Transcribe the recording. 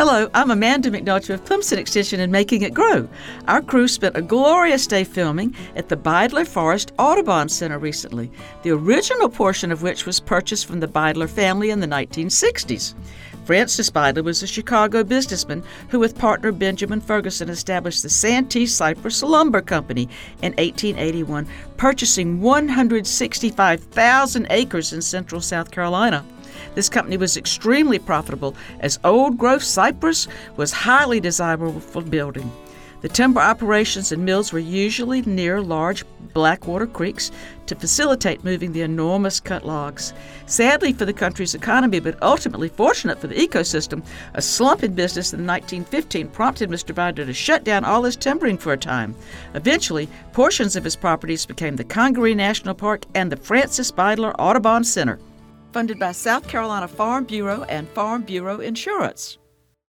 Hello, I'm Amanda McNulty of Clemson Extension and Making It Grow. Our crew spent a glorious day filming at the Beidler Forest Audubon Center recently, the original portion of which was purchased from the Beidler family in the 1960s. Francis Beidler was a Chicago businessman who, with partner Benjamin Ferguson, established the Santee Cypress Lumber Company in 1881, purchasing 165,000 acres in central South Carolina. This company was extremely profitable as old growth cypress was highly desirable for building. The timber operations and mills were usually near large blackwater creeks to facilitate moving the enormous cut logs. Sadly for the country's economy, but ultimately fortunate for the ecosystem, a slump in business in 1915 prompted Mr. Beidler to shut down all his timbering for a time. Eventually, portions of his properties became the Congaree National Park and the Francis Beidler Audubon Center funded by South Carolina Farm Bureau and Farm Bureau Insurance.